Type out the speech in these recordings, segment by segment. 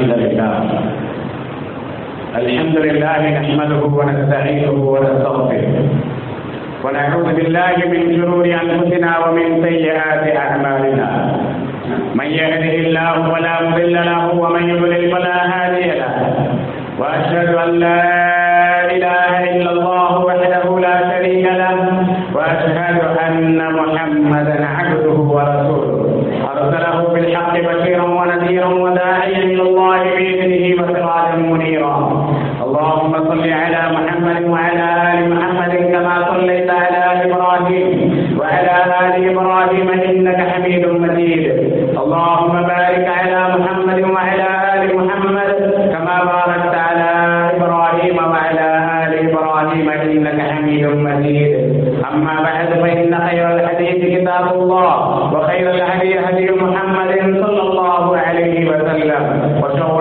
الحمد لله الحمد لله نحمده ونستعينه ونستغفره. ونعوذ بالله من شرور أنفسنا ومن سيئات أعمالنا. من يهده الله فلا مضل له ومن يضلل فلا هادي له. وأشهد أن لا كتاب الله وخير الهدي هدي محمد صلى الله عليه وسلم وشر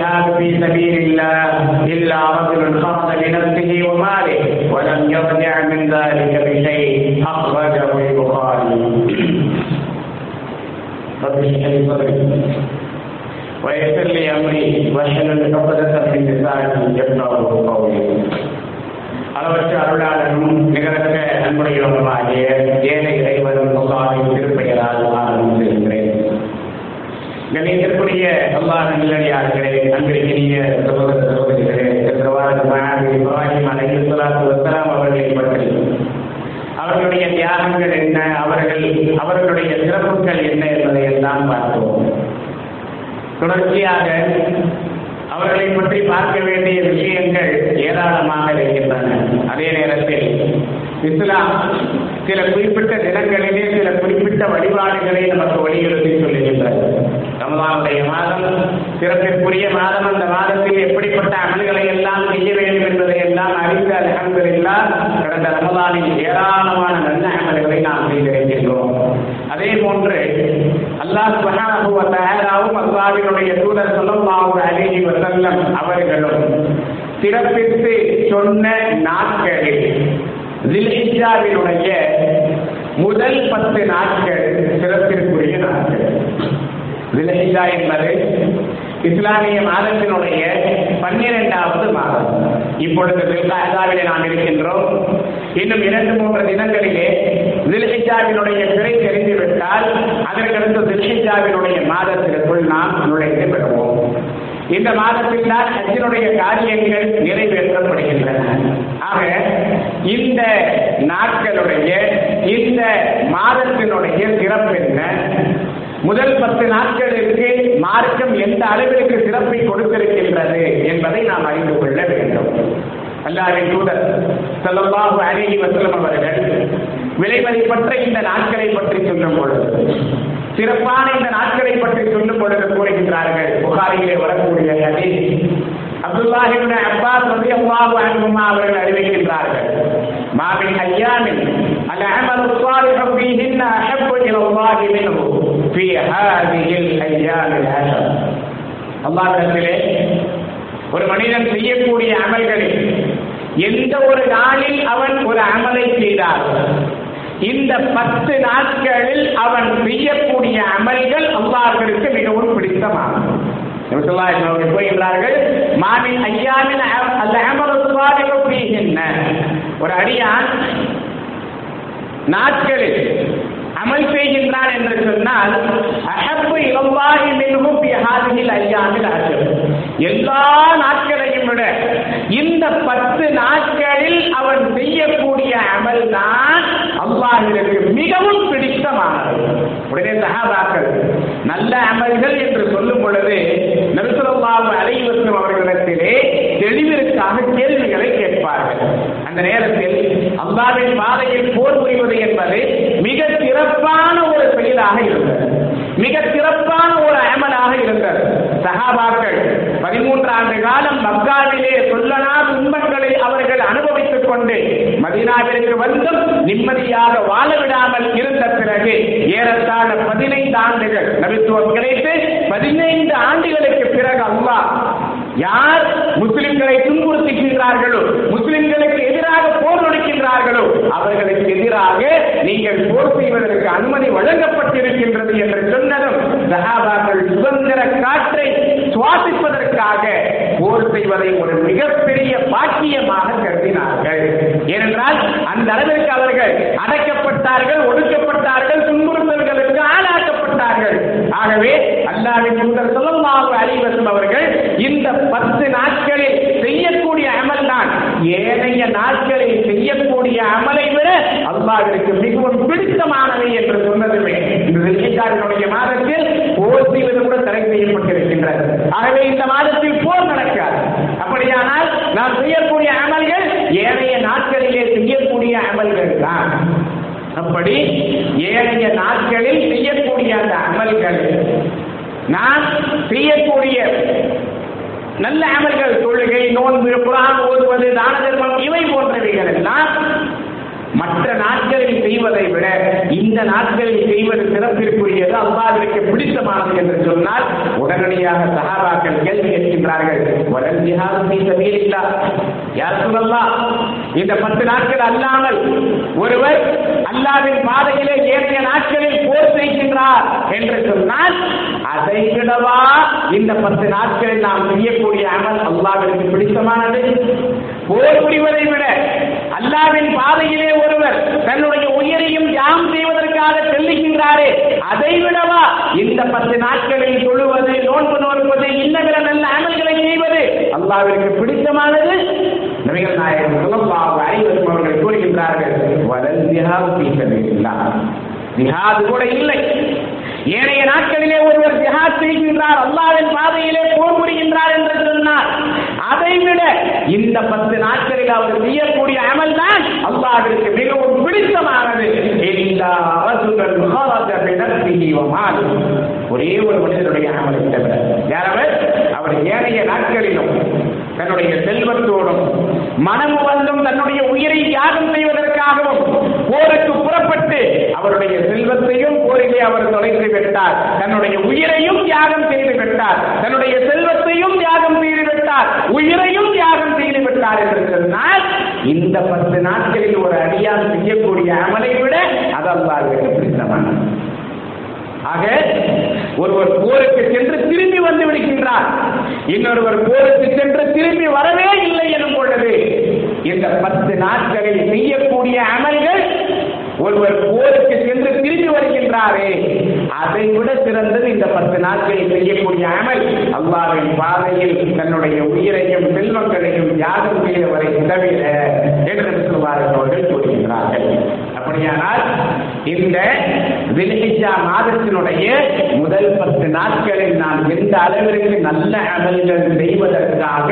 الجهاد في سبيل الله الا رجل خرج بنفسه وماله ولم يرجع من ذلك بشيء اخرجه البخاري رب اشرح لي صدري ويسر لي امري واحلل عقدة من لساني يفقهوا قولي அளவற்ற அருளாளனும் நிகரற்ற அன்புடையவனுமாகிய ஏழை இறைவனும் அல்லாஹின் திருப்பெயரால் ஆரம்பம் செய்கிறேன் கணிதற்குரிய அல்லாஹ் நல்லடியார்களே அன்பிற்கினிய சகோதர சகோதரிகளே சக்கரவாத மகாவி இப்ராஹிம் அலைஹி ஸலாத்து வஸ்ஸலாம் அவர்களை பற்றி. அவர்களுடைய தியாகங்கள் என்ன? அவர்கள் அவர்களுடைய சிறப்புகள் என்ன என்பதை எல்லாம் பார்த்தோம் தொடர்ச்சியாக அவர்களை பற்றி பார்க்க வேண்டிய விஷயங்கள் ஏராளமாக இருக்கின்றன. அதே நேரத்தில் இஸ்லாம் சில குறிப்பிட்ட தினங்களிலே சில குறிப்பிட்ட வழிபாடுகளை நமக்கு வலியுறுத்தி சொல்லுகின்றது. ரமலானுடைய மாதம் சிறப்பிற்குரிய மாதம் அந்த மாதத்தில் எப்படிப்பட்ட அமல்களை எல்லாம் செய்ய வேண்டும் என்பதை எல்லாம் அறிந்து அலமதுல்லா கடந்த ரமலானில் ஏராளமான நல்ல அமல்களை நாம் செய்திருக்கின்றோம். அதே போன்று அல்லாஹ் சுபஹானஹு தயாராவும் தஆலாவும் தூதர் ஸல்லல்லாஹு அலைஹி வசல்லம் அவர்களும் சிறப்பித்து சொன்ன நாட்களில் தில்ஹிஜ்ஜாவினுடைய முதல் பத்து நாட்கள் சிறப்பிற்குரிய நாட்கள். விலகிதா என்பது இஸ்லாமிய மாதத்தினுடைய பன்னிரெண்டாவது மாதம். இப்பொழுது வில்காசாவிலே நாம் இருக்கின்றோம். இன்னும் இரண்டு மூன்று தினங்களிலே தில்ஹிஜாவினுடைய பிறை தெரிந்துவிட்டால் அதற்கடுத்து தில்ஹிஜாவினுடைய மாதத்திற்குள் நாம் நுழைந்து விடுவோம். இந்த மாதத்தில் தான் ஹஜ்ஜினுடைய காரியங்கள் நிறைவேற்றப்படுகின்றன. ஆக இந்த நாட்களுடைய இந்த மாதத்தினுடைய சிறப்பு என்ன? முதல் பத்து நாட்களுக்கு மார்க்கம் எந்த அளவிற்கு சிறப்பை கொடுத்திருக்கின்றது என்பதை நாம் அறிந்து கொள்ள வேண்டும். அல்லாவின் தூதர் செல்லம்பாபு அழகி வசலம் அவர்கள் விலைமதிப்பற்ற இந்த நாட்களை பற்றி சொல்லும் பொழுது சிறப்பான இந்த நாட்களை பற்றி சொல்லும் பொழுது கூறுகின்றார்கள். புகாரியிலே வரக்கூடிய கதை அப்துல்லாஹிபின் அப்பாஸ் ரதி அல்லாஹு அன்புமா அவர்கள் அறிவிக்கின்றார்கள். மாபின் ஐயாமின் அல் அஹமது சாலிஹு ஃபீஹின்ன அஹப்பு இலல்லாஹி மின்ஹு. في هذه الأيام العشر الله تعالى ஒரு மனிதன் செய்யக்கூடிய அமல்களில் எந்த ஒரு நாளில் அவன் ஒரு அமலை செய்தார் இந்த பத்து நாட்களில் அவன் செய்யக்கூடிய அமல்கள் அல்லாஹர்களுக்கு மிகவும் பிடித்தமானது போகின்றார்கள் மாமின் ஐயாமின் அல்ல அமலுவாதிகின்ற ஒரு அடியான் நாட்களில் அமல் செய்கின்றான் என்று சொன்னால் அகப்பு இளவாகி மிகவும் ஹாதியில் ஐயாமில் அஜர். எல்லா நாட்களையும் விட இந்த பத்து நாட்களில் அவன் செய்யக்கூடிய அமல் தான் அல்லாஹிற்கு மிகவும் பிடித்தமானது. உடனே சகாபாக்கள் நல்ல அமல்கள் என்று சொல்லும் பொழுது நபிசுல்லாஹு அலைவசம் அவர்களிடத்திலே தெளிவிற்காக கேள்விகளை கேட்பார்கள். நேரத்தில் அல்லாவின் பாதையில் போர் புரிவது என்பது மிக சிறப்பான ஒரு செயலாக இருந்தது. மிக சிறப்பான ஒரு அமலாக இருந்தது. சஹாபாக்கள் பதிமூன்று ஆண்டு காலம் மக்காவிலே சொல்லனா துன்பங்களை அவர்கள் அனுபவித்துக் கொண்டு மதினாவிற்கு வந்தும் நிம்மதியாக வாழ விடாமல் இருந்த பிறகு ஏறத்தாழ பதினைந்து ஆண்டுகள் நபித்துவம் கிடைத்து பதினைந்து ஆண்டுகளுக்கு பிறகு அல்லாஹ் யார் முஸ்லிம்களை துன்புறுத்துகின்றார்களோ முஸ்லிம்களுக்கு எதிராக போர் தொடுக்கின்றார்களோ அவர்களுக்கு எதிராக நீங்கள் போர் செய்வதற்கு அனுமதி வழங்கப்பட்டிருக்கின்றது என்று சொன்னதும் சஹாபாக்கள் சுதந்திர காற்றை சுவாசிப்பதற்காக போர் செய்வதை ஒரு மிகப்பெரிய பாக்கியமாக கருதினார்கள். ஏனென்றால் அந்த அளவிற்கு அவர்கள் அடைக்கப்பட்டார்கள் ஒடுக்கப்பட்டார்கள் துன்புறுத்தல்களுக்கு ஆளாக்கப்பட்டார்கள். ஆகவே அல்லாவின் முதல் சொல்லமாக அறிவசும் பத்து நாட்களில் செய்யக்கூடிய அமல் தான். ஏனைய நாட்களில் செய்யக்கூடிய அமலை விட அல்லாவிற்கு மிகவும் பிடித்தமானவை என்று சொன்னதுமே. இந்த வெள்ளிக்காரனுடைய மாதத்தில் போர் செய்வது கூட தடை செய்யப்பட்டிருக்கின்றது. ஆகவே இந்த மாதத்தில் போர் நடக்காது. அப்படியானால் நாம் செய்யக்கூடிய அமல்கள் ஏனைய நாட்களிலே செய்யக்கூடிய அமல்கள் தான். அப்படி ஏனைய நாட்களில் செய்யக்கூடிய அந்த அமல்கள். நான் செய்யக்கூடிய நல்ல அமல்கள் தொழுகை நோன்பு குரான் ஓதுவது தான தர்மம் இவை போன்றவைகள் எல்லாம் மற்ற நாட்களில் செய்வதை விட இந்த நாட்களில் செய்வது சிறப்பிற்குரியது. அல்லாவிற்கு பிடித்தமானது என்று சொன்னால் உடனடியாக சகாபாக்கள் கேள்வி கேட்கின்றார்கள். வடல் ஜிஹாது ஃபீ யார் சொல்லலாம் இந்த பத்து நாட்கள் அல்லாமல் ஒருவர் அல்லாவின் பாதையிலே ஏற்றிய நாட்களில் போர் செய்கின்றார் என்று சொன்னால் அதை விடவா இந்த பத்து நாட்களில் நாம் செய்யக்கூடிய அமல் அல்லாவிற்கு பிடித்தமானது? போர் புரிவதை விட அல்லாவின் பாதையிலே ஒருவர் தன்னுடைய உயிரையும் யாம் செய்வதற்காக செல்லுகின்றாரே அதை விடவா இந்த பத்து நாட்களில் தொழுவது நோன்பு நோற்பது இன்னவிர நல்ல அமல்களை செய்வது அல்லாவிற்கு பிடித்தமானது? நபிகள் நாயகம் ஸல்லல்லாஹு அலைஹி அவர்கள் கூறுகின்றார்கள் வலல் ஜிஹாது ஜிஹாது கூட இல்லை. ஏனைய நாட்களிலே ஒருவர் ஜிஹாத் செய்கின்றார் அல்லாவின் பாதையிலே போர் புரிகின்றார் என்று சொன்னார். அதை விட இந்த பத்து நாட்களில் அவர் செய்யக்கூடிய அமல் தான் அல்லாவிற்கு மிகவும் பிடித்தமானது. ஒரே ஒரு மனிதனுடைய அமலை தவிர யாரவர் அவர் ஏனைய நாட்களிலும் தன்னுடைய செல்வத்தோடும் மனம் வந்தும் தன்னுடைய உயிரை தியாகம் செய்வதற்காகவும் போருக்கு புறப்பட்டு அவருடைய செல்வத்தையும் போரிலே அவர் தொலைத்து விட்டார். தன்னுடைய உயிரையும் தியாகம் செய்து விட்டார். தன்னுடைய செல்வத்தையும் தியாகம் செய்து விட்டார். உயிரையும் தியாகம் செய்து விட்டார் என்று சொன்னால் இந்த பத்து நாட்களில் ஒரு அடியான் செய்யக்கூடிய அமலை விட அது அல்லாஹ்விற்கு ஆக ஒருவர் போருக்கு சென்று திரும்பி வந்து விடுகின்றார். இன்னொருவர் போருக்கு சென்று திரும்பி வரவே இல்லை எனும் பொழுது இந்த பத்து நாட்களில் செய்யக்கூடிய அமல்கள் ஒருவர் போருக்கு சென்று திரும்பி வருகின்றாரே அதை விட சிறந்தது இந்த பத்து நாட்களில் செய்யக்கூடிய அமல். அல்லாவின் பாதையில் தன்னுடைய உயிரையும் செல்வங்களையும் யாரும் செய்தவரை தவிர என்று சொல்வார்கள் அவர்கள் கூறுகின்றார்கள். அப்படியானால் இந்த வில்ஹிஜா மாதத்தினுடைய முதல் பத்து நாட்களில் நான் எந்த அளவிற்கு நல்ல அமல்கள் செய்வதற்காக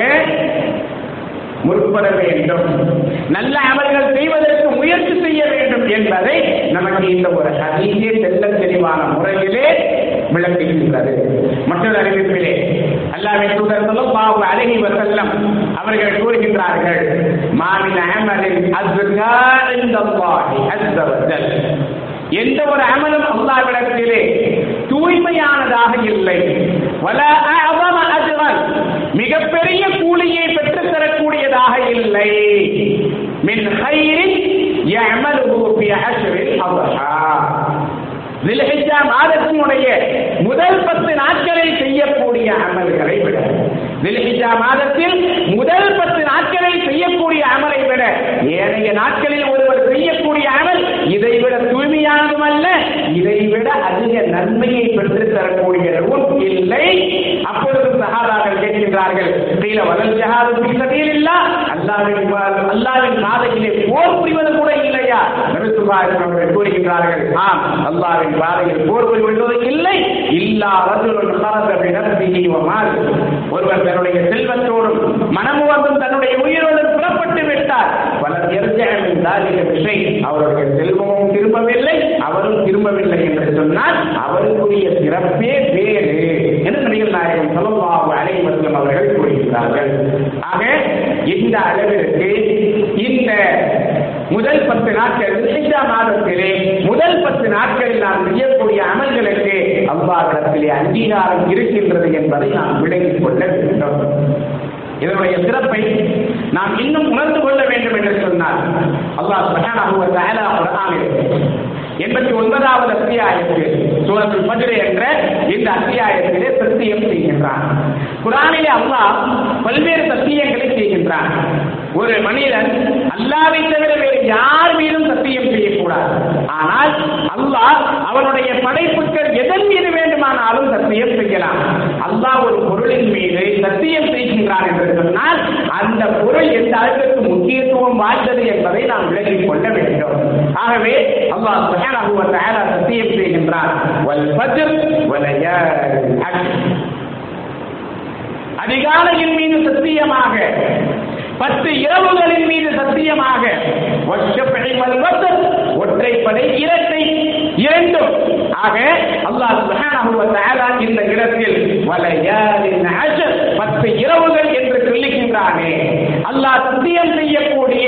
முற்பட வேண்டும்? நல்ல அமல்கள் செய்வதற்கு முயற்சி செய்ய வேண்டும் என்பதை நமக்கு இந்த ஒரு அதிக தெல்ல தெளிவான முறையிலே விளக்குகின்றது. மற்றொரு அறிவிப்பு அல்லாஹ்வின் தூதர் ஸல்லல்லாஹு அலைஹி வஸல்லம் அவர்கள் கூறுகின்றார்கள் மாமின் அமலின் எந்த ஒரு அமலும் அல்லாவிடத்திலே தூய்மையானதாக இல்லை. மிகப்பெரிய கூலியை பெற்றுத் தரக்கூடியதாக இல்லை. மின் ஹைரின் மாதத்தினுடைய முதல் பத்து நாட்களில் செய்யக்கூடிய அமல்களை விட தில்ஹிஜ்ஜா மாதத்தில் முதல் பத்து நாட்களில் செய்யக்கூடிய அமலை விட ஏனைய நாட்களில் ஒருவர் செய்யக்கூடிய அமல் இதை விட தூய்மையானதும் அல்ல இதை விட அதிக நன்மையை பெற்றுத் தரக்கூடியதும் இல்லை. அப்பொழுது சகாதாக்கள் கேட்கின்றார்கள் கீழ வளல் ஜஹாது ஃபீ சபீலில்லாஹ் அல்லாவின் அல்லாவின் அல்லாஹ்வின் பாதையிலே போர் புரிவது கூட இல்லையா? அவர்கள் கூறுகின்றார்கள் ஆம் அல்லாவின் பாதையில் போர் புரிவது இல்லை. இல்லா ரஜுலுன் ஒருவர் தன்னுடைய செல்வத்தோடும் மனமுவந்தும் தன்னுடைய உயிரோடும் புறப்பட்டு விட்டார். வலம் யர்ஜஅ மின் தாலிக அவருடைய செல்வமும் திரும்பவில்லை அவரும் திரும்பவில்லை என்று சொன்னால் அவருக்குரிய சிறப்பே வேறு என்று நபிகள் நாயகம் ஸல்லல்லாஹு அலைஹி அவர்கள் கூறுகிறார்கள் ஆக இந்த அளவிற்கு இந்த முதல் பத்து நாட்கள் தில்ஹிஜா மாதத்திலே முதல் பத்து நாட்களில் நாம் செய்யக்கூடிய அமல்களுக்கு அல்லாஹ்விடத்திலே அங்கீகாரம் இருக்கின்றது என்பதை நாம் விளங்கிக் கொள்ள வேண்டும். இதனுடைய சிறப்பை நாம் இன்னும் உணர்ந்து கொள்ள வேண்டும் என்று சொன்னார் அல்லாஹ் சுப்ஹானஹு வ தஆலா எண்பத்தி ஒன்பதாவது அத்தியாயத்தில் சூரத்துல் ஃபஜ்ர் என்ற இந்த அத்தியாயத்திலே சத்தியம் செய்கின்றான். குரானிலே அல்லாஹ் பல்வேறு சத்தியங்களை செய்கின்றான். ஒரு மனிதன் அல்லாவை தவிர வேறு யார் மீதும் சத்தியம் செய்யக்கூடாது. ஆனால் அல்லாஹ் அவனுடைய படைப்புகள் எதன் மீது வேண்டுமானாலும் சத்தியம் செய்யலாம். அல்லாஹ் ஒரு பொருளின் மீது சத்தியம் செய்கின்றான் என்று சொன்னால் அந்த பொருள் எந்த அளவிற்கு முக்கியத்துவம் வாய்ந்தது என்பதை நாம் விளங்கிக் கொள்ள வேண்டும். ஆகவே அல்லாஹ் சுப்ஹானஹு வ தஆலா சத்தியம் செய்கின்றான். வல் ஃபஜ்ர் வ லயாலில் அதிகாலையின் மீது சத்தியமாக பத்து இரவுகளின் மீது சத்தியமாக ஒற்றைப்படை வல்வத்தர் ஒற்றைப்படை இரட்டை இரண்டும். ஆக அல்லாஹ் சுப்ஹானஹு வ தஆலா இந்த இடத்தில் வலயாலின் அஷ்ர் பத்து இரவுகள் என்று சொல்லுகின்றானே. அல்லாஹ் சத்தியம் செய்யக்கூடிய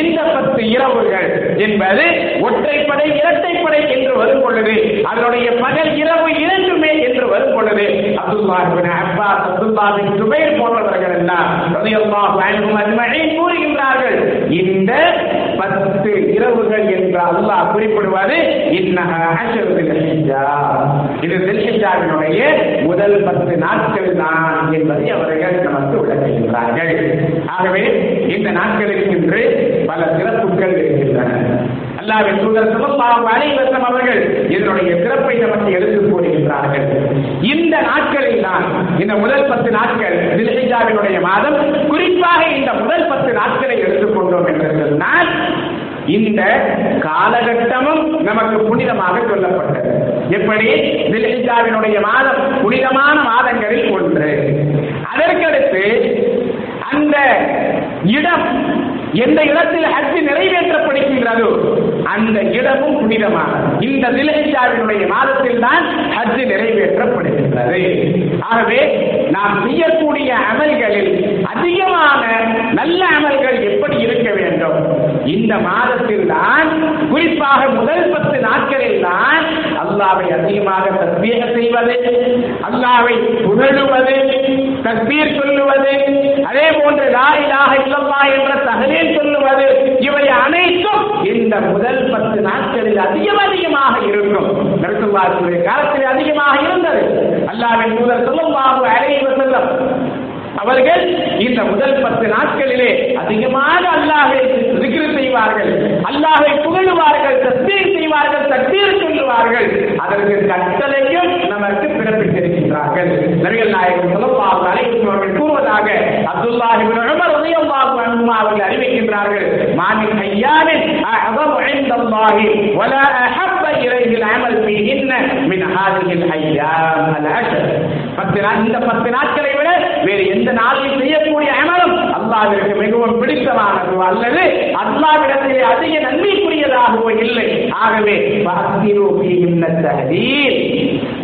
இந்த பத்து இரவுகள் என்பது ஒற்றைப்படை இரட்டைப்படை என்று வரும் பொழுது அதனுடைய பகல் இரவு இரண்டுமே என்று வரும் பொழுது அப்துல்லா அப்பா அப்பாஸ் அப்துல்லாஹ் ஜுபைர் போன்றவர்கள் எல்லாம் ரலியல்லாஹு அன்ஹும் அஜ்மஈன் கூறுகின்றார்கள் இந்த பத்து இரவுகள் என்று அல்லாஹ் குறிப்பிடுவது இன்னஹா அஷ்ரு தில்ஹிஜ்ஜா இது தில்ஹிஜ்ஜாவினுடைய முதல் பத்து நாட்கள் தான் என்பதை அவர்கள் நமக்கு விளக்குகின்றார்கள். ஆகவே இந்த நாட்களுக்கு இன்று பல சிறப்புகள் இருக்கின்றன. அல்லாவின் தூதர் ஸல்லல்லாஹு அலைஹி வஸல்லம் அவர்கள் இதனுடைய சிறப்பை நமக்கு எடுத்துக் கூறுகின்றார்கள் இந்த நாட்களில் தான் இந்த முதல் பத்து நாட்கள் தில்ஹிஜாவினுடைய மாதம். குறிப்பாக இந்த முதல் பத்து நாட்களை எடுத்துக்கொண்டோம் என்று சொன்னால் இந்த காலகட்டமும் நமக்கு புனிதமாக சொல்லப்பட்டது. எப்படி? தில்ஹிஜாவினுடைய மாதம் புனிதமான மாதங்களில் ஒன்று. அதற்கடுத்து அந்த இடம் எந்த இடத்தில் ஹஜ் நிறைவேற்றப்படுகின்றதோ? அந்த இடமும் புனிதமானது. இந்த திலஹிஜாவினுடைய மாதத்தில் தான் ஹஜ்ஜு நிறைவேற்றப்படுகின்றது. ஆகவே நாம் செய்யக்கூடிய அமல்களில் அதிகமான நல்ல அமல்கள் எப்படி இருக்க வேண்டும்? இந்த மாதத்தில் தான் குறிப்பாக முதல் பத்து நாட்களில் தான் அல்லாவை அதிகமாக தத்வீக செய்வது அல்லாவை புகழுவது தத்வீர் சொல்லுவது அதே போன்று லா இலாஹ என்ற தகவல் சொல்லுவது இவை அனைத்தும் இந்த முதல் பத்து நாட்களில் அதிகம் அதிகமாக இருக்கும். நரசுல்லாசுடைய காலத்தில் அதிகமாக இருந்தது. அல்லாவின் முதல் சொல்லுவாங்க அலைவ செல்லம் அவர்கள் இந்த முதல் பத்து நாட்களிலே அதிகமாக அல்லாஹை zikr செய்வார்கள். அல்லாஹை புகழுவார்கள் தஸ்பீர் செய்வார்கள் தக்பீர் சொல்லுவார்கள். அதற்கு கட்டளையும் நமக்கு சொன்னார்கள் நபிகள் நாயகம் சொல்லப்பால் அழைக்கும் அவர்கள் கூறுவதாக அப்துல்லா உமர் உதயம்பாபு அன்புமா அவர்கள் அறிவிக்கின்றார்கள் மாமின் ஐயாவின் அகம் அழிந்தம்பாகி வல அஹப்ப இறையில் அமல் என்ன மின் ஹாதியில் ஐயா அல் அஷர். இந்த பத்து விட வேறு எந்த நாளில் செய்யக்கூடிய அமலும் அல்லாவிற்கு மிகவும் பிடித்தமானதோ அல்லது அல்லாவிடத்திலே அதிக நன்மைக்குரியதாகவோ இல்லை. ஆகவே வாத்திரோ இன்ன தகதீர்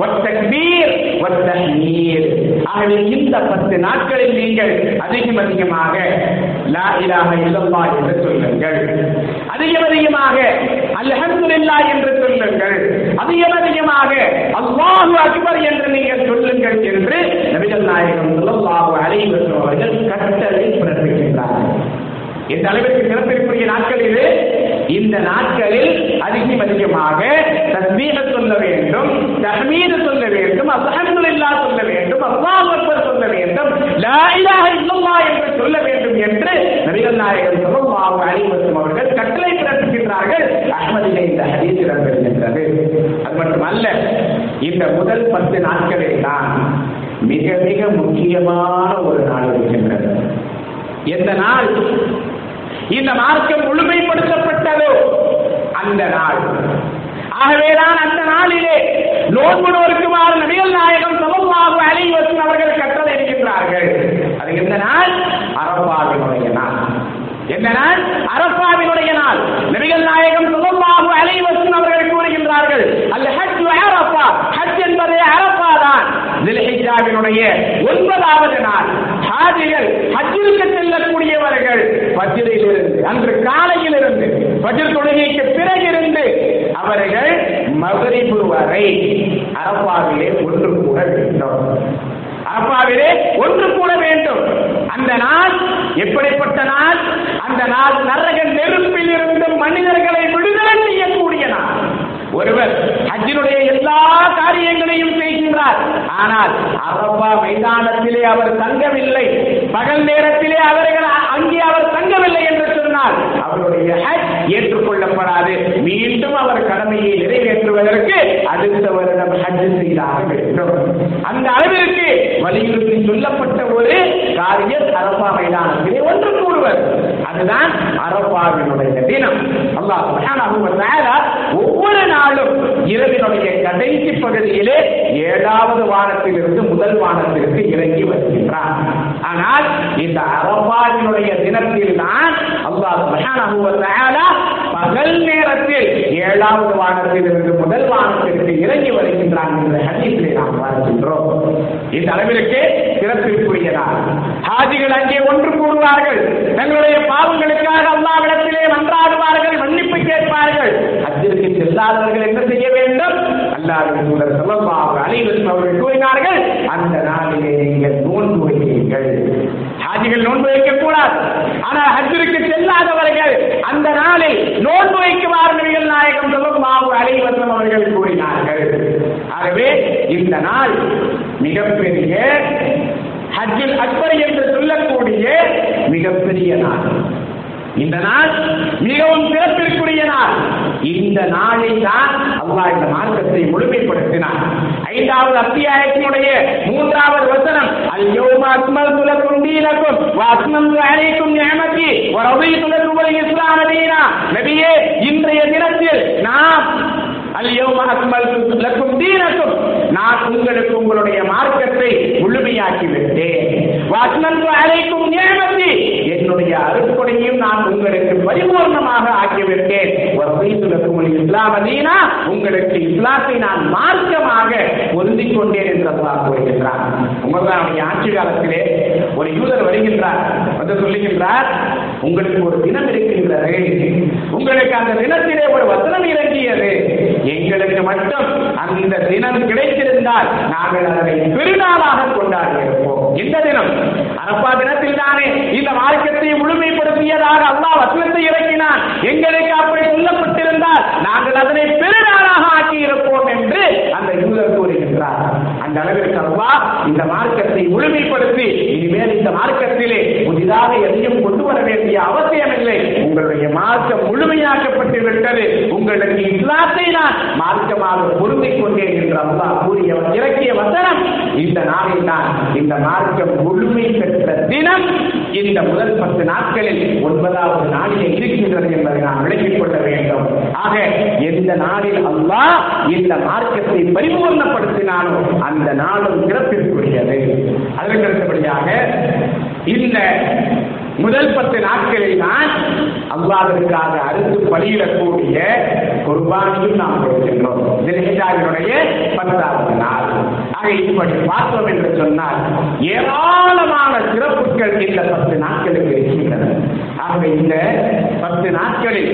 ஒத்தீர் ஆகவே இந்த பத்து நாட்களில் நீங்கள் அதிகம் அதிகமாக லா இலாஹ இல்லல்லாஹ் என்று சொல்லுங்கள். அதிகம் அதிகமாக அல்ஹம்துலில்லாஹ் என்று சொல்லுங்கள். அதிகம் அதிகமாக அல்லாஹு அக்பர் என்று நீங்கள் சொல்லுங்கள் என்று நபிகள் நாயகம் ஸல்லல்லாஹு அலைஹி அவர்கள் கட்டளை பிறப்பிக்கின்றார்கள். இந்த அளவிற்கு சிறப்பிற்குரிய நாட்களிலே இந்த நாட்களில் அதிகம் அதிகமாக தஸ்மீக சொல்ல வேண்டும் தஹ்மீது சொல்ல வேண்டும் அல்ஹம்துலில்லாஹ் சொல்ல வேண்டும் அல்லாஹ் அக்பர் சொல்ல வேண்டும் லா இலாஹ இல்லல்லாஹ் என்று சொல்ல வேண்டும் என்று நபிகள் நாயகம் ஸல்லல்லாஹு அலைஹி வஸல்லம் அவர்கள் கட்டளை பிறப்பிக்கின்றார்கள் அஹ்மதிலே இந்த ஹதீஸ் இடம்பெறுகின்றது அது மட்டுமல்ல இந்த முதல் பத்து நாட்களில் தான் மிக மிக முக்கியமான ஒரு நாள் இருக்கின்றது. எந்த நாள்? இந்த மார்க்கம் முழுமைப்படுத்தப்பட்ட அந்த நாள். ஆகவேதான் அந்த நாளிலே நோன்பு நோக்குமாறு நபிகள் நாயகம் சமமாக அலைவசன் அவர்கள் கட்டளை இருக்கின்றார்கள் அது எந்த நாள்? அரபாவினுடைய நாள். எந்த நாள்? அரபாவினுடைய நாள். நபிகள் நாயகம் சமமாக அலைவசன் அவர்கள் கூறுகின்றார்கள் அல்ல ஹஜ் அரபா ஹஜ் என்பதே அரபா தான். தில்ஹிஜாவினுடைய ஒன்பதாவது நாள். ஹாஜிகள் ஹஜ்ஜிற்கு செல்லக்கூடியவர்கள் பஜ்ரிலிருந்து அன்று காலையிலிருந்து பஜர் தொழுகைக்கு பிறகிருந்து அவர்கள் மகரிபு வரை அரபாவிலே ஒன்று கூட வேண்டும். அரபாவிலே ஒன்று கூட வேண்டும். அந்த நாள் எப்படிப்பட்ட நாள்? அந்த நாள் நரக நெருப்பில் இருந்து மனிதர்களை விடுதலை ஒருவர் ஹஜ்ஜினுடைய எல்லா காரியங்களையும் செய்கின்றார். ஆனால் அரபா மைதானத்திலே அவர் தங்கவில்லை. பகல் நேரத்திலே அவர்கள் அங்கே அவர் தங்கவில்லை என்று சொன்னால் அவருடைய ஹஜ் ஏற்றுக்கொள்ளப்படாது. மீண்டும் அவர் கடமையை நிறைவேற்றுவதற்கு அடுத்த வருடம் ஹஜ் செய்தாக வேண்டும். அந்த அளவிற்கு வலியுறுத்தி சொல்லப்பட்ட ஒரு காரியம் அரபா மைதானத்திலே ஒன்று கூடுவது அதுதான் அரபாவினுடைய தினம். அல்லாஹ் சுப்ஹானஹு வ தஆலா ஒவ்வொரு நாளும் இரவினுடைய கடைசி பகுதியிலே ஏழாவது வானத்திலிருந்து முதல் வானத்திற்கு இறங்கி வருகின்றான். ஆனால் இந்த அரபாவினுடைய தினத்தில் தான் அல்லாஹ் பகல் நேரத்தில் ஏழாவது வானத்திலிருந்து முதல் வானத்திற்கு இறங்கி வருகின்றான் என்ற ஹதீஸை நாம் பார்க்கின்றோம். இந்த அளவிற்கு சிறப்பிற்குரியதான் ஹாஜிகள் அங்கே ஒன்று கூடுவார்கள். தங்களுடைய பாவங்களுக்காக அல்லாவிடத்திலே மன்றாடுவார்கள் மன்னிப்பு கேட்பார்கள். ஹஜ்ஜிற்கு செல்லாதவர்கள் என்ன செய்ய வேண்டும்? அல்லாஹ்வின் தூதர் ஸல்லல்லாஹு அலைஹி வஸல்லம் அவர்கள் கூறினார்கள் அந்த நாளிலே நீங்கள் நோன்பு வைக்கிறீர்கள் ஹாஜிகள் நோன்பு வைக்க கூடாது ஆனால் ஹஜ்ஜிற்கு செல்லாதவர்கள் அந்த நாளில் நோன்பு வைக்குமாறு நபிகள் நாயகம் ஸல்லல்லாஹு அலைஹி வஸல்லம் அவர்கள் கூறினார்கள். ஆகவே இந்த நாள் மிகப்பெரிய ஹஜ்ஜில் அக்பர் என்று சொல்லக்கூடிய மிகப்பெரிய நாள். இந்த நாள் மிகவும் சிறப்பிற்குரிய நாள். இந்த நாளில் தான் அல்லாஹ் இந்த மார்க்கத்தை முழுமைப்படுத்தினார் ஐந்தாவது அத்தியாயத்தினுடைய மூன்றாவது வசனம் அல் யௌம அக்மல்து லக்கும் தீனக்கும் வ அத்மம்து அலைக்கும் நிஅமதி வ ரதீது லக்கும் இஸ்லாம தீனா. நபியே இன்றைய தினத்தில் நாம் அல் அக்மல்து லக்கும் தீனக்கும் நான் உங்களுக்கு உங்களுடைய மார்க்கத்தை முழுமையாக்கி விட்டேன் வ அழைக்கும் அலைக்கும் என்னுடைய அருட்கொடையும் நான் உங்களுக்கு பரிபூர்ணமாக ஆக்கிவிட்டேன். இஸ்லாம் அதீனா உங்களுக்கு இஸ்லாத்தை நான் மார்க்கமாக பொருந்திக் கொண்டேன் என்று அல்லாஹ் கூறுகின்றான். உமர்தானுடைய ஆட்சி காலத்திலே ஒரு யூதர் வருகின்றார். வந்து சொல்லுகின்றார் உங்களுக்கு ஒரு தினம் இருக்கின்றது உங்களுக்கு அந்த தினத்திலே ஒரு வசனம் இறங்கியது. எங்களுக்கு மட்டும் அந்த தினம் கிடைத்திருந்தால் நாங்கள் அதனை பெருநாளாக கொண்டாடி இருப்போம் இந்த தினம் அரப்பா தினத்தில் தானே இந்த மார்க்கத்தை முழுமைப்படுத்தியதாக அல்லாஹ் வசனத்தை இறக்கினான். எங்களுக்கு அப்படி சொல்லப்பட்டிருந்தால் நாங்கள் அதனை பெருநாளாக ஆக்கி இருப்போம் என்று அந்த யூதர் கூறுகின்றார். அந்த அளவிற்கு அல்லாஹ் இந்த மார்க்கத்தை முழுமைப்படுத்தி இனிமேல் இந்த மார்க்கத்திலே புதிதாக எதையும் கொண்டு வர வேண்டிய அவசியமில்லை. உங்களுடைய மார்க்கம் முழுமையாக்கப்பட்டு விட்டது. உங்களுக்கு இஸ்லாத்தை நான் மார்க்கமாக பொருந்திக் கொண்டேன் என்று அல்லாஹ் கூறிய இறக்கிய வசனம். இந்த நாளில் தான் இந்த மார்க்கம் முழுமை பெற்ற தினம் இந்த முதல் பத்து நாட்களில் ஒன்பதாவது நாளிலே இருக்கின்றது என்பதை நாம் விளங்கிக் கொள்ள வேண்டும். ஆக எந்த நாளில் அல்லாஹ் இந்த மார்க்கத்தை பரிபூர்ணப்படுத்தினாலும் அந்த நாளும் சிறப்பிற்குரியது. அதற்கடுத்தபடியாக இந்த முதல் பத்து நாட்களில் தான் அல்லாவிற்காக அறுத்து பலியிடக்கூடிய குர்பானியும் நாம் கொடுக்கின்றோம் தினேஜாவினுடைய பத்தாவது நாள். ஆக இப்படி பார்த்தோம் என்று சொன்னால் ஏராளமான சிறப்புகள் இந்த பத்து நாட்களுக்கு இருக்கின்றன. ஆகவே இந்த பத்து நாட்களில்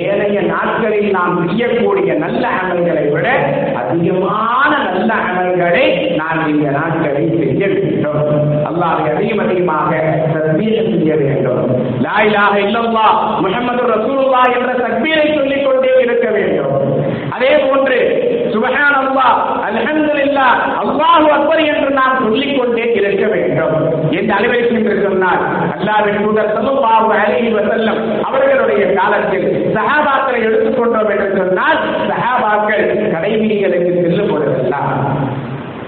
ஏனைய நாட்களில் நாம் செய்யக்கூடிய நல்ல அமல்களை விட அதிகமான நல்ல அமல்களை நாம் இந்த நாட்களை செய்ய வேண்டும். அல்லாஹ் அதிகம் அதிகமாக தஸ்பீஹ் செய்ய வேண்டும். லாயிலாக இலாஹ முகமது ரசூலுல்லா என்ற தக்பீரை சொல்லிக் கொண்டே இருக்க வேண்டும். அல்லாஹ் அல்லாஹு அக்பர் என்று நாம் சொல்லிக்கொண்டே இருக்க வேண்டும். என்று அளவிற்கு சொன்னார் அல்லாவின் அல்லாஹ்வின் தூதர் ஸல்லல்லாஹு அலைஹி வஸல்லம் அவர்களுடைய காலத்தில் சஹாபாக்களை எடுத்துக்கொண்டோம் என்று சொன்னால் சஹாபாக்கள் கடைவீதிகளுக்கு செல்லும் பொழுதெல்லாம்.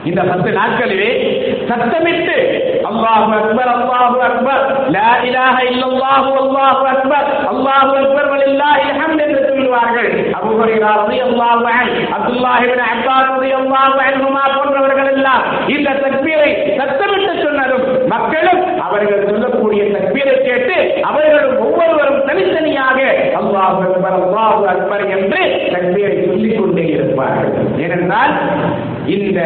இந்த பத்து நாட்களிலே சத்தமிட்டு அல்லாஹு அக்பர் அல்லாஹு அக்பர் லா இலாஹ இல்லல்லாஹு அல்லாஹு அக்பர் அல்லாஹு அக்பர் வலில்லாஹில் ஹம்த் என்று செய்வார்கள் அபுஹுரைரா ரலியல்லாஹு அன்ஹு அப்துல்லாஹ் இப்னு அப்பாஸ் ரலியல்லாஹு அன்ஹுமா போன்றவர்கள் எல்லாம் இந்த தக்பீரை சத்தமிட்டு சொன்னதும் மக்களும் அவர்கள் சொல்லக்கூடிய தக்பீரை கேட்டு அவர்களும் ஒவ்வொருவரும் தனித்தனியாக அல்லாஹு அக்பர் அல்லாஹு அக்பர் என்று தக்பீரை சொல்லிக் கொண்டே இருப்பார்கள். ஏனென்றால் இந்த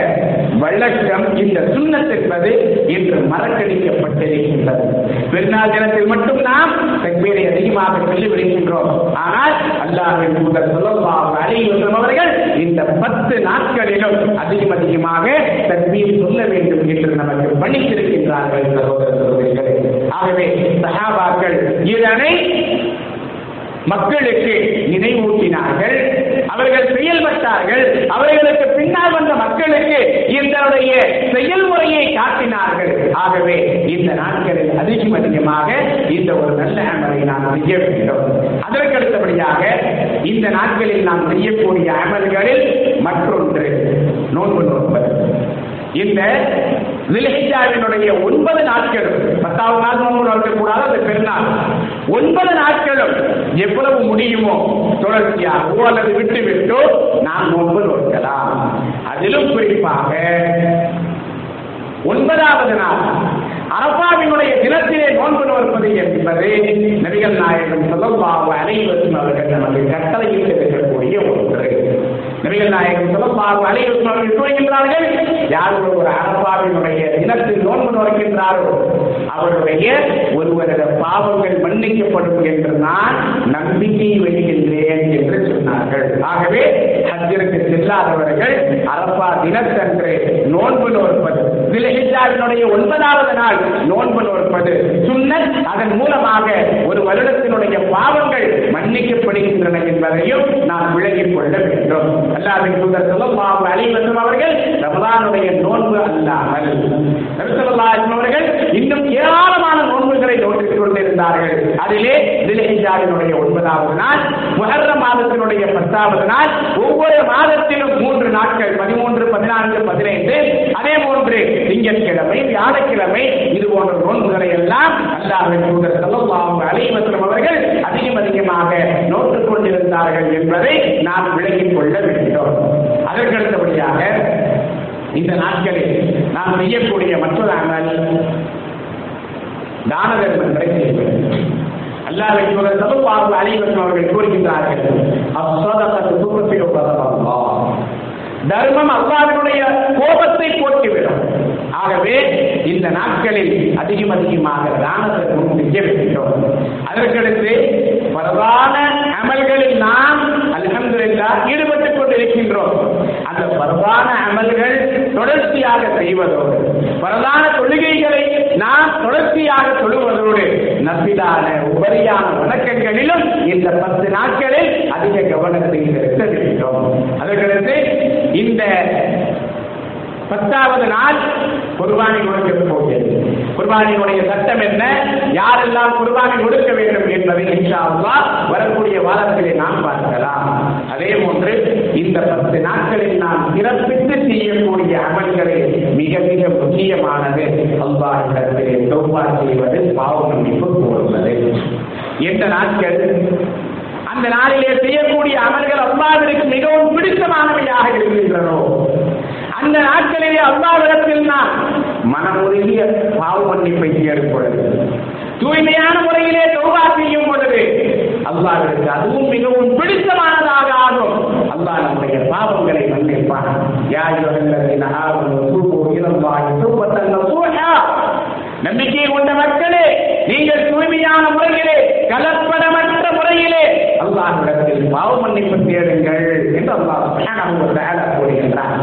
வழக்கம் இந்த சுண்ணத் என்பது இன்று மறக்கடிக்கப்பட்டிருக்கின்றது. பெருநாள் தினத்தில் மட்டும் நாம் தக்பீரை அதிகமாக சொல்லி விடுகின்றோம் ஆனால் அல்லாஹின் முதல் சொல்லலாம் அலையும் அவர்கள் இந்த பத்து நாட்களிலும் அதிகம் அதிகமாக தக்பீர் சொல்ல வேண்டும் என்று நமக்கு பணித்திருக்கின்றார்கள் சகோதர சகோதரிகளே. ஆகவே சஹாபாக்கள் இதனை மக்களுக்கு நினைவூட்டினார்கள். அவர்கள் செயல்பட்டார்கள் அவர்களுக்கு பின்னால் வந்த மக்களுக்கு இதனுடைய செயல்முறையை காட்டினார்கள். ஆகவே இந்த நாட்களில் அதிகம் அதிகமாக இந்த ஒரு நல்ல அமலை நாம் செய்ய வேண்டும். அதற்கு அடுத்தபடியாக இந்த நாட்களில் நாம் செய்யக்கூடிய அமல்களில் மற்றொன்று நோன்பு நோன்பது இந்த விலகிஜாவினுடைய ஒன்பது நாட்களும் பத்தாவது நாள் நோன்பு நோக்கக்கூடாது அது பெருநாள். ஒன்பது நாட்களும் எவ்வளவு முடியுமோ தொடர்ச்சியாகவோ அல்லது விட்டு விட்டோ நாம் நோன்பு நோக்கலாம் அதிலும் குறிப்பாக ஒன்பதாவது நாள் அரபாவினுடைய தினத்திலே நோன்பு நோற்பது என்பது நபிகள் நாயகம் சொல்லப்பாவு அனைவரும் அவர்கள் நமக்கு கட்டளையில் இருக்கக்கூடிய ஒன்று. நபிகள் நாயகம் சொல்லப்பாவு அனைவரும் அவர்கள் கூறுகின்றார்கள் யார் ஒரு அரபாவினுடைய தினத்தில் நோன்பு நோக்கின்றாரோ அவருடைய ஒருவரது பாவங்கள் மன்னிக்கப்படும் என்று நான் நம்பிக்கை வைக்கின்றேன் என்று சொன்னார்கள். ஆகவே ஹஜ்ஜிற்கு செல்லாதவர்கள் அரபா தினத்தன்று நோன்பு நோற்பது விலகிஜாவினுடைய ஒன்பதாவது நாள் நோன்பு நோற்பது சுன்னத் அதன் மூலமாக ஒரு வருடத்தினுடைய பாவங்கள் மன்னிக்கப்படுகின்றன என்பதையும் நாம் விளங்கிக் கொள்ள வேண்டும். அல்லாவின் தூதர் சொல்லலாம் அலைவசம் அவர்கள் ரமலானுடைய நோன்பு அல்லாமல். நபிசல்லாஹம் அவர்கள் இன்னும் ஏராளமான நோன்புகளை நோக்கிக் கொண்டிருந்தார்கள். அதிலே திலஹிஜாவினுடைய ஒன்பதாவது நாள் முஹர்ர மாதத்தினுடைய பத்தாவது நாள் ஒவ்வொரு மாதத்திலும் மூன்று நாட்கள் பதிமூன்று பதினான்கு பதினைந்து அதே போன்று திங்கட்கிழமை வியாழக்கிழமை இது போன்ற நோன்புகளை எல்லாம் அல்லாஹின் தூதர் ஸல்லல்லாஹு அவர்கள் அதிகம் அதிகமாக நோட்டுக் கொண்டிருந்தார்கள் என்பதை நாம் விளங்கிக் கொள்ள வேண்டும். அதற்கடுத்தபடியாக இந்த நாட்களில் நாம் செய்யக்கூடிய மற்றொரு அமல் தான தர்மங்களை செய்ய வேண்டும். அல்லாஹ் தூதர் அவர்கள் கூறுகின்றார்கள் அஸ்ஸதகத்து துக்ஃபிரு கதபல்லாஹ் தர்மம் அல்லாவினுடைய கோபத்தை போக்கிவிடும். ஆகவே இந்த நாட்களில் அதிகம் அதிகமாக தானத்தை தர்மம் செய்ய வேண்டும். அதற்கடுத்து பிரதான அமல்களில் நாம் அல்ஹம்துலில்லாஹ் ஈடுபட்டுக் கொண்டிருக்கின்றோம். அந்த பிரதான அமல்கள் தொடர்ச்சியாக செய்வதோடு பிரதான தொழுகைகளை நாம் தொடர்ச்சியாக தொழுவதோடு நம்பிலான உபரியான வணக்கங்களிலும் இந்த பத்து நாட்களில் அதிக கவனத்தை செலுத்த வேண்டும். அதற்கடுத்து இந்த பத்தாவது நாள் குர்பானி கொடுக்க போகிறது. குர்பானியுடைய சட்டம் என்ன? யாரெல்லாம் குர்பானி கொடுக்க வேண்டும் என்பதை இன்ஷா வரக்கூடிய வாரத்திலே நாம் பார்க்கலாம். அதே போன்று இந்த பத்து நாட்களில் நாம் சிறப்பித்து செய்யக்கூடிய அமல்களே மிக மிக முக்கியமானது. அல்லாஹிடத்திலே தௌபா செய்வது பாவ மன்னிப்பு கோருவது. எந்த நாட்கள்? அந்த நாளிலே செய்யக்கூடிய அமல்கள் அல்லாவிற்கு மிகவும் பிடித்தமானவையாக இருக்கின்றனோ? அந்த நாட்களிலே அல்லாவிடத்தில் நாம் மனமுருகிய பாவ மன்னிப்பை தேடும் பொழுது தூய்மையான முறையிலே தௌபா செய்யும் பொழுது அல்லாவிற்கு அதுவும் மிகவும் பிடித்தமானதாக ஆகும். அல்லாஹ் நம்முடைய பாவங்களை மன்னிப்பான். யார் நம்பிக்கை கொண்ட மக்களே நீங்கள் தூய்மையான முறையிலே கலப்பட அல்லாஹ்விடத்தில் பாவ மன்னிப்பு தேடுங்கள் என்று அல்லாஹ் சுப்ஹானஹு வ தஆலா கூறுகின்றார்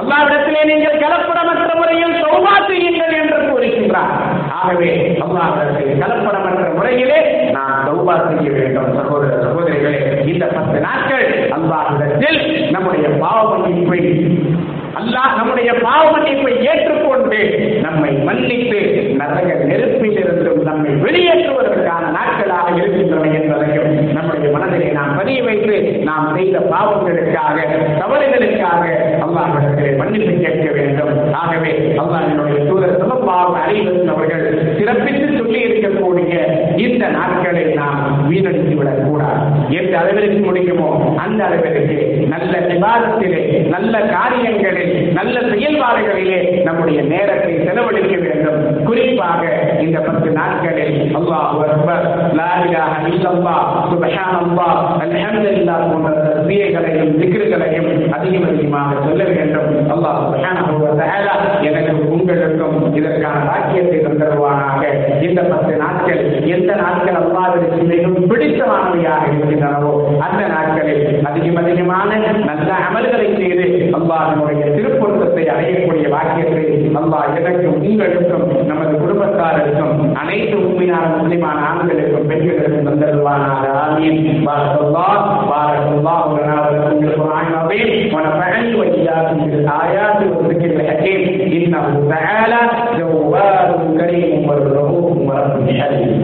அல்லாஹ்விடத்திலே நீங்கள் கலப்படமற்ற முறையில் தௌபா செய்யுங்கள் என்று கூறுகின்றார் ஆகவே அல்லாஹ்விடத்தில் கலப்படமற்ற முறையிலே நாம் தௌபா செய்ய வேண்டும். சகோதர சகோதரிகளே இந்த பத்து நாட்கள் அல்லாஹ்விடத்தில் நம்முடைய பாவ மன்னிப்பை அல்லாஹ் நம்முடைய பாவ மன்னிப்பை ஏற்றுக்கொண்டு நம்மை மன்னித்து நரக நெருப்பில் இருந்தும் நம்மை வெளியேற்றுவதற்கான நாட்களாக இருக்கின்றன என்பதையும் நம்முடைய மனதிலே நாம் பதிய வைத்து நாம் செய்த பாவங்களுக்காக தவறுகளுக்காக அல்லாஹிடத்திலே மன்னிப்பு கேட்க வேண்டும் ஆகவே அல்லாஹினுடைய தூதர் சொல்லப்பாவ அறிவன் அவர்கள் சிறப்பித்து சொல்லி இருக்கக்கூடிய வரக்கூடிய இந்த நாட்களை நாம் வீணடித்து விடக்கூடாது. எந்த அளவிற்கு முடிக்குமோ அந்த அளவிற்கு நல்ல விவாதத்திலே நல்ல காரியங்களில் நல்ல செயல்பாடுகளிலே நம்முடைய நேரத்தை செலவழிக்க வேண்டும். குறிப்பாக இந்த பத்து நாட்களில் அல்லாஹ் அக்பர் லா இலாஹ இல்லல்லாஹ் சுப்ஹானல்லாஹ் அல்ஹம்துலில்லாஹ் போன்ற தஸ்பீகளையும் திக்ருகளையும் அதிகம் அதிகமாக சொல்ல வேண்டும். அல்லாஹ் சுப்ஹானஹு வ தஆலா எனக்கும் உங்களுக்கும் இதற்கான பாக்கியத்தை தந்தருவானா? இந்த பத்து நாட்கள் எந்த நாட்கள் அல்லாஹ்விற்கு மிகவும் பிடித்தமானவையாக இருக்கின்றனவோ அந்த நாட்களில் அதிகம் அதிகமான நல்ல அமல்களை செய்து அல்லாஹினுடைய திருப்பொருத்தத்தை அடையக்கூடிய வாக்கியத்தை அல்லாஹ் எனக்கும் உங்களுக்கும் நமது குடும்பத்தாருக்கும் அனைத்து உண்மையான முஸ்லிமான ஆண்களுக்கும் பெண்களுக்கும் தந்தருவானாக ஆமீன் பாரத்துல்லாஹ் பாரத்துல்லாஹ் لنا ولكم بالقرآن العظيم ونفعني وإياكم بالآيات والذكر الحكيم إنه تعالى غفار كريم رؤوف رب حليم